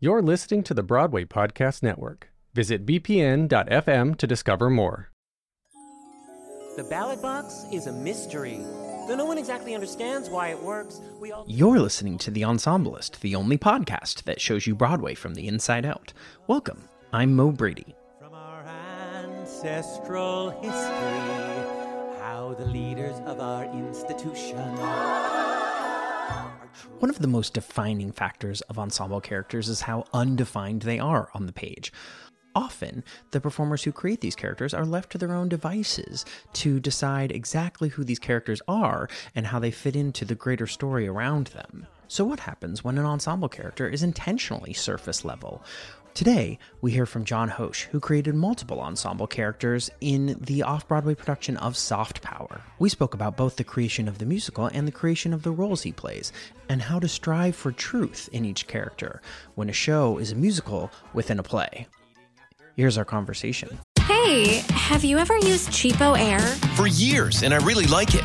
You're listening to the Broadway Podcast Network. Visit bpn.fm to discover more. The ballot box is a mystery. Though no one exactly understands why it works, we all. You're listening to The Ensemblist, the only podcast that shows you Broadway from the inside out. Welcome. I'm Mo Brady. From our ancestral history, how the leaders of our institution. One of the most defining factors of ensemble characters is how undefined they are on the page. Often, the performers who create these characters are left to their own devices to decide exactly who these characters are and how they fit into the greater story around them. So, what happens when an ensemble character is intentionally surface level? Today, we hear from Jon Hoche, who created multiple ensemble characters in the off Broadway production of Soft Power. We spoke about both the creation of the musical and the creation of the roles he plays, and how to strive for truth in each character when a show is a musical within a play. Here's our conversation. Hey, have you ever used Cheapo Air? For years, and I really like it.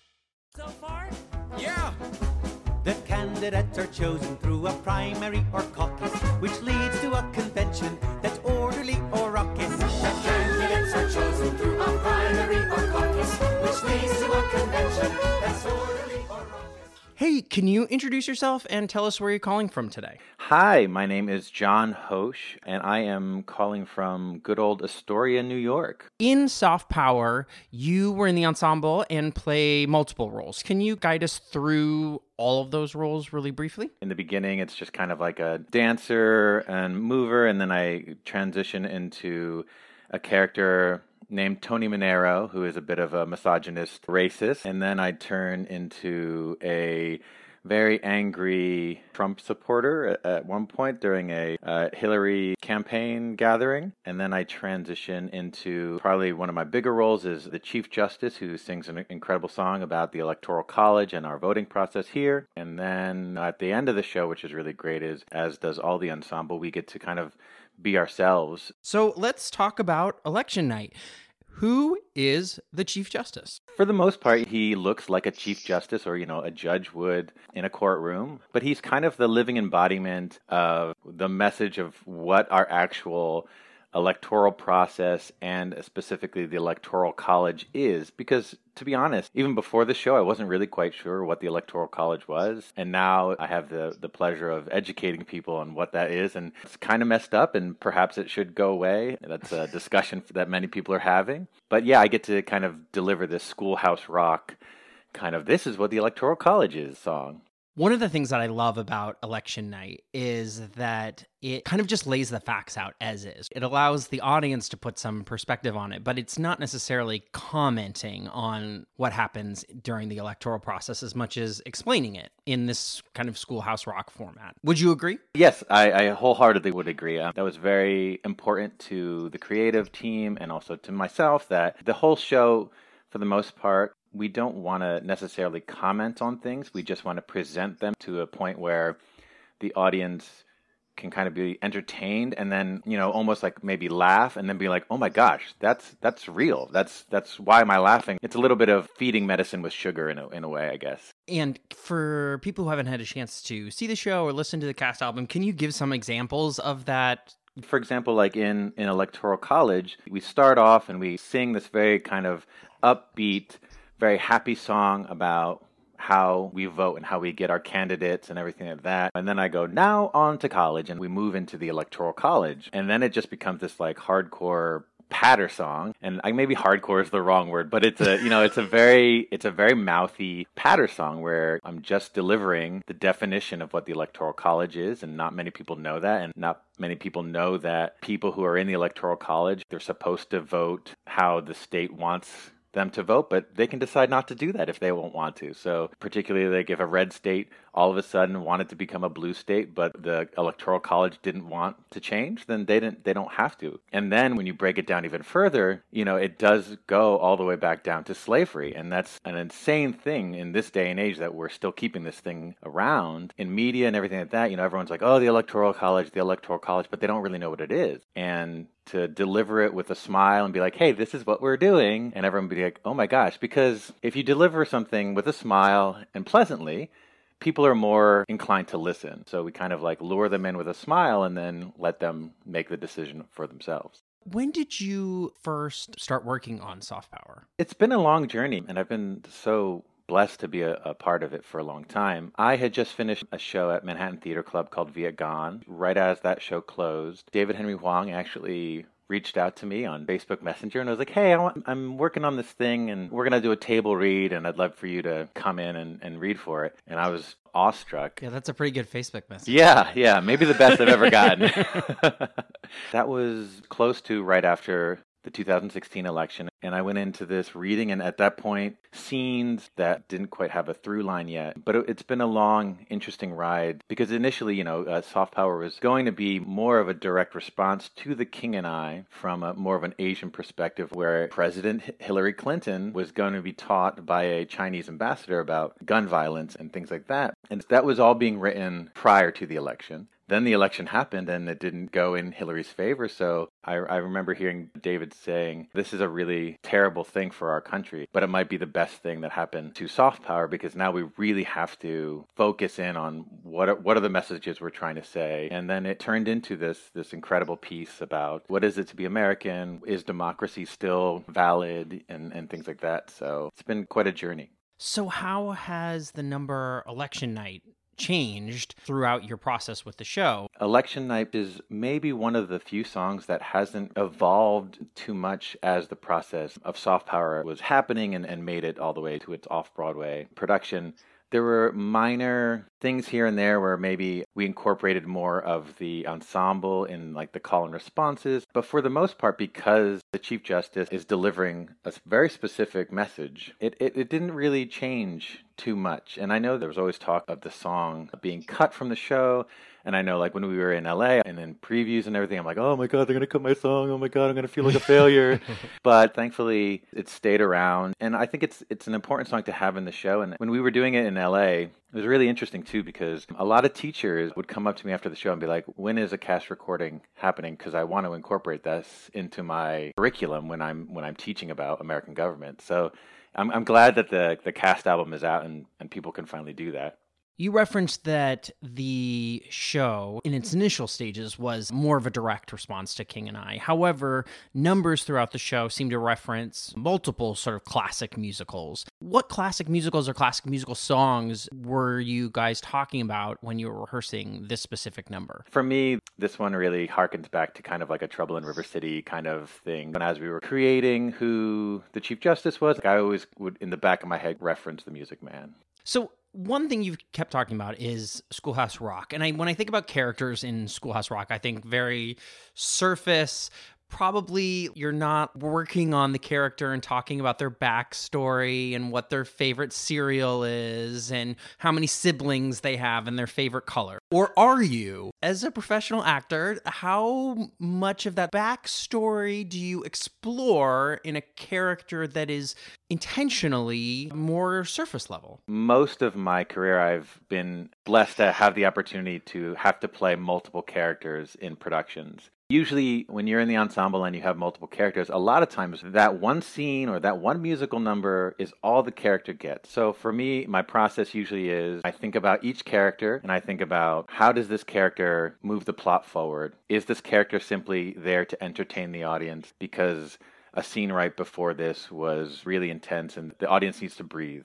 Candidates are chosen through a primary or caucus, which leads to a convention that's orderly or raucous. The candidates are chosen through a primary or caucus, which leads to a convention that's orderly or raucous. Hey, can you introduce yourself and tell us where you're calling from today? Hi, my name is Jon Hoche, and I am calling from good old Astoria, New York. In Soft Power, you were in the ensemble and play multiple roles. Can you guide us through all of those roles really briefly? In the beginning, it's just kind of like a dancer and mover, and then I transition into a character named Tony Monero, who is a bit of a misogynist racist, and then I turn into a very angry Trump supporter at, one point during a uh, Hillary campaign gathering. And then I transition into probably one of my bigger roles is the Chief Justice who sings an incredible song about the Electoral College and our voting process here. And then at the end of the show, which is really great, is as does all the ensemble, we get to kind of be ourselves. So let's talk about election night. Who is the Chief Justice? For the most part, he looks like a chief justice or, you know, a judge would in a courtroom, but he's kind of the living embodiment of the message of what our actual electoral process and specifically the electoral college is because to be honest even before the show i wasn't really quite sure what the electoral college was. And now i have the the pleasure of educating people on what that is and it's kind of messed up and perhaps it should go away. That's a discussion that many people are having. But yeah i get to kind of deliver this schoolhouse rock kind of this is what the electoral college is song One of the things that I love about election night is that it kind of just lays the facts out as is. It allows the audience to put some perspective on it, but it's not necessarily commenting on what happens during the electoral process as much as explaining it in this kind of schoolhouse rock format. Would you agree? Yes, I, I wholeheartedly would agree. Uh, that was very important to the creative team and also to myself that the whole show, for the most part, we don't want to necessarily comment on things. We just want to present them to a point where the audience can kind of be entertained and then you know almost like maybe laugh and then be like oh my gosh that's that's real that's that's why am i laughing it's a little bit of feeding medicine with sugar in a, in a way i guess And for people who haven't had a chance to see the show or listen to the cast album, can you give some examples of that? for example, like in, in Electoral College, we start off and we sing this very kind of upbeat, very happy song about how we vote and how we get our candidates and everything like that. And then I go, now on to college, and we move into the Electoral College. And then it just becomes this like hardcore patter song, and I maybe hardcore is the wrong word, but it's a you know it's a very it's a very mouthy patter song where I'm just delivering the definition of what the electoral college is, and not many people know that, and not many people know that people who are in the electoral college they're supposed to vote how the state wants them to vote, but they can decide not to do that if they won't want to. So, particularly like if a red state all of a sudden wanted to become a blue state, but the electoral college didn't want to change, then they didn't they don't have to. And then when you break it down even further, you know, it does go all the way back down to slavery, and that's an insane thing in this day and age that we're still keeping this thing around in media and everything like that. You know, everyone's like, "Oh, the electoral college, the electoral college," but they don't really know what it is. And to deliver it with a smile and be like, hey, this is what we're doing. And everyone be like, oh my gosh. Because if you deliver something with a smile and pleasantly, people are more inclined to listen. So we kind of like lure them in with a smile and then let them make the decision for themselves. When did you first start working on soft power? It's been a long journey, and I've been so blessed to be a, a, part of it for a long time. I had just finished a show at Manhattan Theater Club called Vietgone. Right as that show closed, David Henry Hwang actually reached out to me on Facebook Messenger and I was like, hey, I am working on this thing and we're going to do a table read and I'd love for you to come in and, and read for it. And I was awestruck. Yeah, that's a pretty good Facebook message. Yeah, yeah, maybe the best I've ever gotten. that was close to right after the 2016 election. And I went into this reading, and at that point, scenes that didn't quite have a through line yet. But it's been a long, interesting ride because initially, you know, uh, Soft Power was going to be more of a direct response to The King and I from a, more of an Asian perspective, where President Hillary Clinton was going to be taught by a Chinese ambassador about gun violence and things like that. And that was all being written prior to the election then the election happened and it didn't go in Hillary's favor. So I, I, remember hearing David saying, This is a really terrible thing for our country, but it might be the best thing that happened to soft power because now we really have to focus in on what are, what are the messages we're trying to say. And then it turned into this, this incredible piece about what is it to be American? Is democracy still valid? And, and things like that. So it's been quite a journey. So, how has the number election night changed throughout your process with the show. Election Night is maybe one of the few songs that hasn't evolved too much as the process of soft power was happening and, and made it all the way to its off Broadway production. There were minor things here and there where maybe we incorporated more of the ensemble in like the call and responses. But for the most part, because the Chief Justice is delivering a very specific message, it, it, it didn't really change too much. And I know there was always talk of the song being cut from the show. And I know, like, when we were in LA and in previews and everything, I'm like, oh my God, they're going to cut my song. Oh my God, I'm going to feel like a failure. but thankfully, it stayed around. And I think it's it's an important song to have in the show. And when we were doing it in LA, it was really interesting too because a lot of teachers would come up to me after the show and be like, "When is a cast recording happening?" Because I want to incorporate this into my curriculum when I'm when I'm teaching about American government. So I'm I'm glad that the the cast album is out and and people can finally do that. You referenced that the show, in its initial stages, was more of a direct response to King and I. However, numbers throughout the show seem to reference multiple sort of classic musicals. What classic musicals or classic musical songs were you guys talking about when you were rehearsing this specific number? For me, this one really harkens back to kind of like a Trouble in River City kind of thing. And as we were creating who the Chief Justice was, I always would, in the back of my head, reference the Music Man. So, one thing you've kept talking about is Schoolhouse Rock. And I, when I think about characters in Schoolhouse Rock, I think very surface, probably you're not working on the character and talking about their backstory and what their favorite cereal is and how many siblings they have and their favorite color. Or are you? As a professional actor, how much of that backstory do you explore in a character that is intentionally more surface level? Most of my career, I've been blessed to have the opportunity to have to play multiple characters in productions. Usually, when you're in the ensemble and you have multiple characters, a lot of times that one scene or that one musical number is all the character gets. So for me, my process usually is I think about each character and I think about how does this character move the plot forward? Is this character simply there to entertain the audience because a scene right before this was really intense and the audience needs to breathe?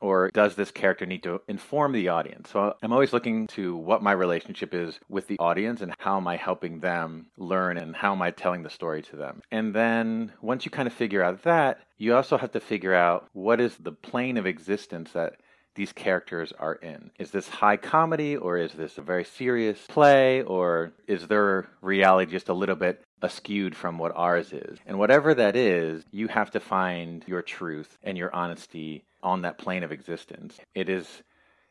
Or does this character need to inform the audience? So I'm always looking to what my relationship is with the audience and how am I helping them learn and how am I telling the story to them. And then once you kind of figure out that, you also have to figure out what is the plane of existence that these characters are in. Is this high comedy or is this a very serious play or is their reality just a little bit askewed from what ours is? And whatever that is, you have to find your truth and your honesty on that plane of existence. It is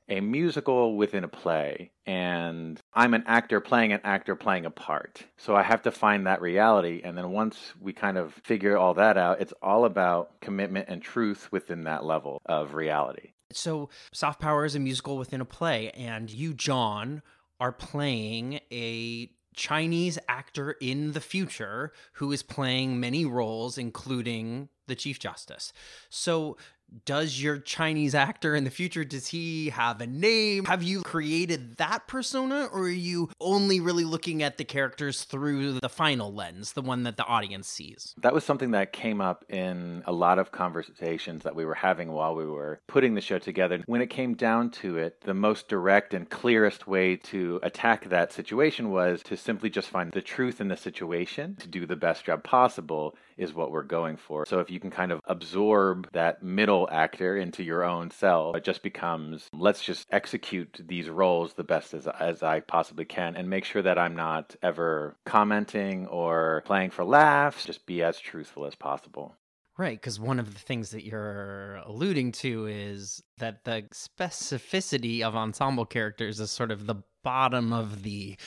a musical within a play, and I'm an actor playing an actor playing a part. So I have to find that reality. And then once we kind of figure all that out, it's all about commitment and truth within that level of reality. So, Soft Power is a musical within a play, and you, Jon, are playing a Chinese actor in the future who is playing many roles, including the Chief Justice. So, does your Chinese actor in the future does he have a name? Have you created that persona or are you only really looking at the characters through the final lens, the one that the audience sees? That was something that came up in a lot of conversations that we were having while we were putting the show together. When it came down to it, the most direct and clearest way to attack that situation was to simply just find the truth in the situation to do the best job possible is what we're going for. So if you can kind of absorb that middle actor into your own self, it just becomes let's just execute these roles the best as, as I possibly can and make sure that I'm not ever commenting or playing for laughs, just be as truthful as possible. Right, because one of the things that you're alluding to is that the specificity of ensemble characters is sort of the bottom of the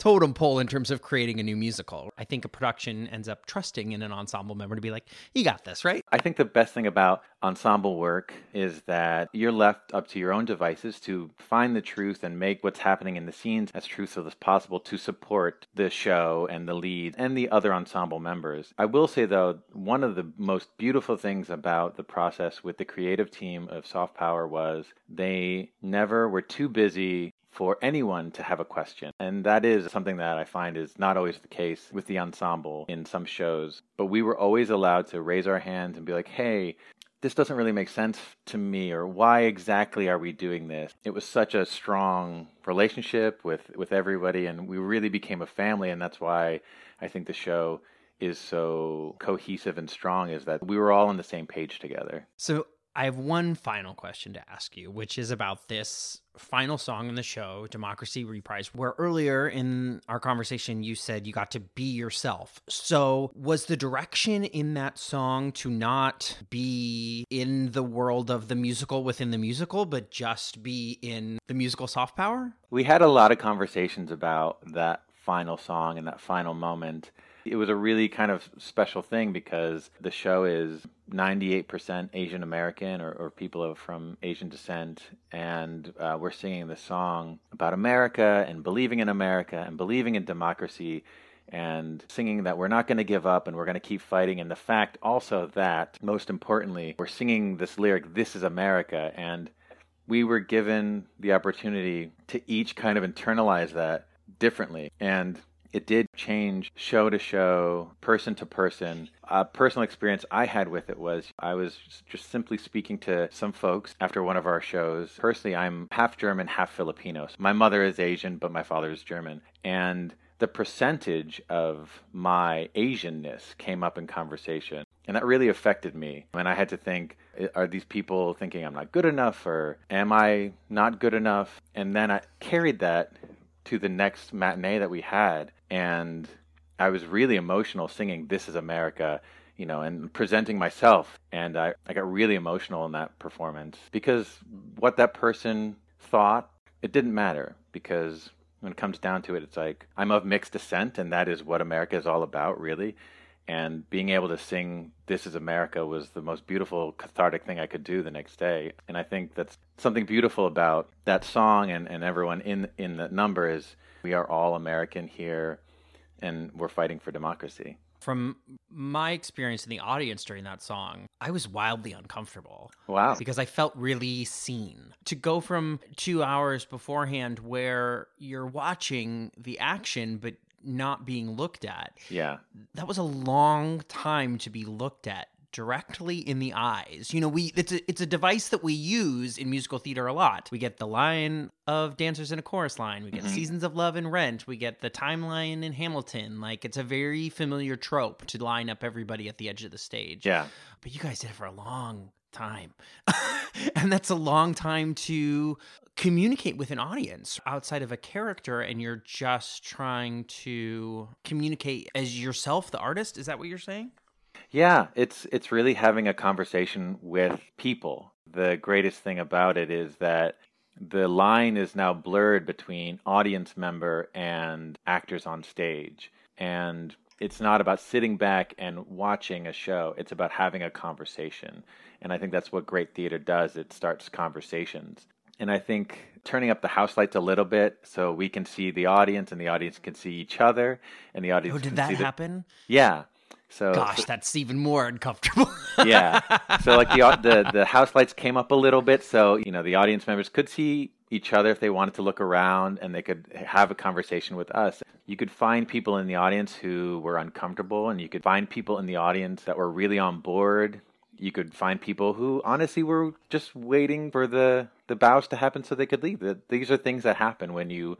totem pole in terms of creating a new musical. I think a production ends up trusting in an ensemble member to be like, you got this, right? I think the best thing about ensemble work is that you're left up to your own devices to find the truth and make what's happening in the scenes as truthful as possible to support the show and the lead and the other ensemble members. I will say, though, one of the most beautiful things about the process with the creative team of Soft Power was they never were too busy for anyone to have a question. And that is something that I find is not always the case with the ensemble in some shows. But we were always allowed to raise our hands and be like, hey, this doesn't really make sense to me or why exactly are we doing this it was such a strong relationship with with everybody and we really became a family and that's why i think the show is so cohesive and strong is that we were all on the same page together So I have one final question to ask you, which is about this final song in the show, Democracy Reprise, where earlier in our conversation you said you got to be yourself. So, was the direction in that song to not be in the world of the musical within the musical, but just be in the musical soft power? We had a lot of conversations about that final song and that final moment. It was a really kind of special thing because the show is 98% Asian American or, or people of, from Asian descent, and uh, we're singing the song about America and believing in America and believing in democracy and singing that we're not going to give up and we're going to keep fighting. And the fact also that, most importantly, we're singing this lyric, This is America. And we were given the opportunity to each kind of internalize that differently. And it did change show to show, person to person. A personal experience I had with it was I was just simply speaking to some folks after one of our shows. Personally, I'm half German, half Filipino. My mother is Asian, but my father is German. And the percentage of my Asianness came up in conversation. And that really affected me. And I had to think are these people thinking I'm not good enough or am I not good enough? And then I carried that to the next matinee that we had. And I was really emotional singing This is America, you know, and presenting myself. And I, I got really emotional in that performance because what that person thought, it didn't matter because when it comes down to it, it's like I'm of mixed descent, and that is what America is all about, really. And being able to sing This is America was the most beautiful, cathartic thing I could do the next day. And I think that's something beautiful about that song and, and everyone in, in the number is we are all American here and we're fighting for democracy. From my experience in the audience during that song, I was wildly uncomfortable. Wow. Because I felt really seen. To go from two hours beforehand where you're watching the action, but not being looked at. Yeah. That was a long time to be looked at directly in the eyes. You know, we it's a it's a device that we use in musical theater a lot. We get the line of dancers in a chorus line. We get mm-hmm. seasons of love in Rent. We get the timeline in Hamilton. Like it's a very familiar trope to line up everybody at the edge of the stage. Yeah. But you guys did it for a long time. and that's a long time to communicate with an audience outside of a character and you're just trying to communicate as yourself the artist is that what you're saying Yeah, it's it's really having a conversation with people. The greatest thing about it is that the line is now blurred between audience member and actors on stage. And it's not about sitting back and watching a show. It's about having a conversation. And I think that's what great theater does. It starts conversations. And I think turning up the house lights a little bit so we can see the audience and the audience can see each other and the audience oh did can that see the- happen Yeah. So gosh so- that's even more uncomfortable yeah. So like the the the house lights came up a little bit, so you know the audience members could see each other if they wanted to look around, and they could have a conversation with us. You could find people in the audience who were uncomfortable, and you could find people in the audience that were really on board. You could find people who honestly were just waiting for the the bows to happen so they could leave. These are things that happen when you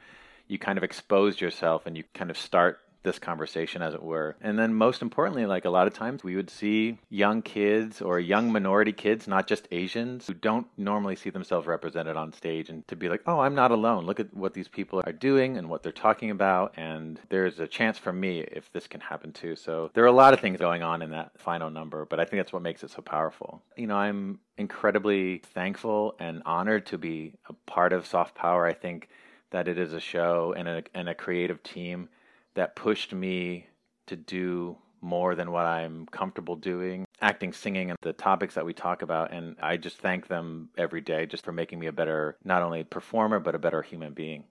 you kind of expose yourself and you kind of start this conversation as it were. And then most importantly like a lot of times we would see young kids or young minority kids not just asians who don't normally see themselves represented on stage and to be like oh i'm not alone. Look at what these people are doing and what they're talking about. And there's a chance for me if this can happen too. So there are a lot of things going on in that final number but i think that's what makes it so powerful. You know i'm incredibly thankful and honored to be a part of soft power. I think that it is a show and a, and a creative team that pushed me to do more than what I'm comfortable doing, acting, singing, and the topics that we talk about. And I just thank them every day just for making me a better, not only performer, but a better human being.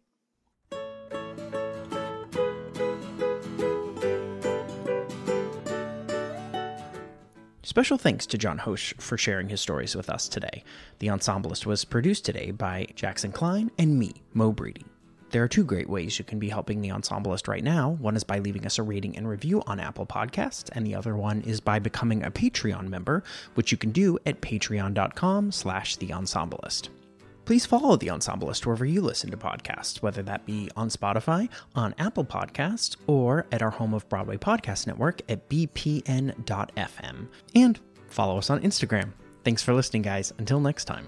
Special thanks to Jon Hoche for sharing his stories with us today. The Ensemblist was produced today by Jackson Klein and me, Mo Brady. There are two great ways you can be helping the Ensemblist right now. One is by leaving us a rating and review on Apple Podcasts, and the other one is by becoming a Patreon member, which you can do at patreon.com slash the Ensemblist. Please follow the Ensemblist wherever you listen to podcasts, whether that be on Spotify, on Apple Podcasts, or at our home of Broadway Podcast Network at bpn.fm. And follow us on Instagram. Thanks for listening, guys. Until next time.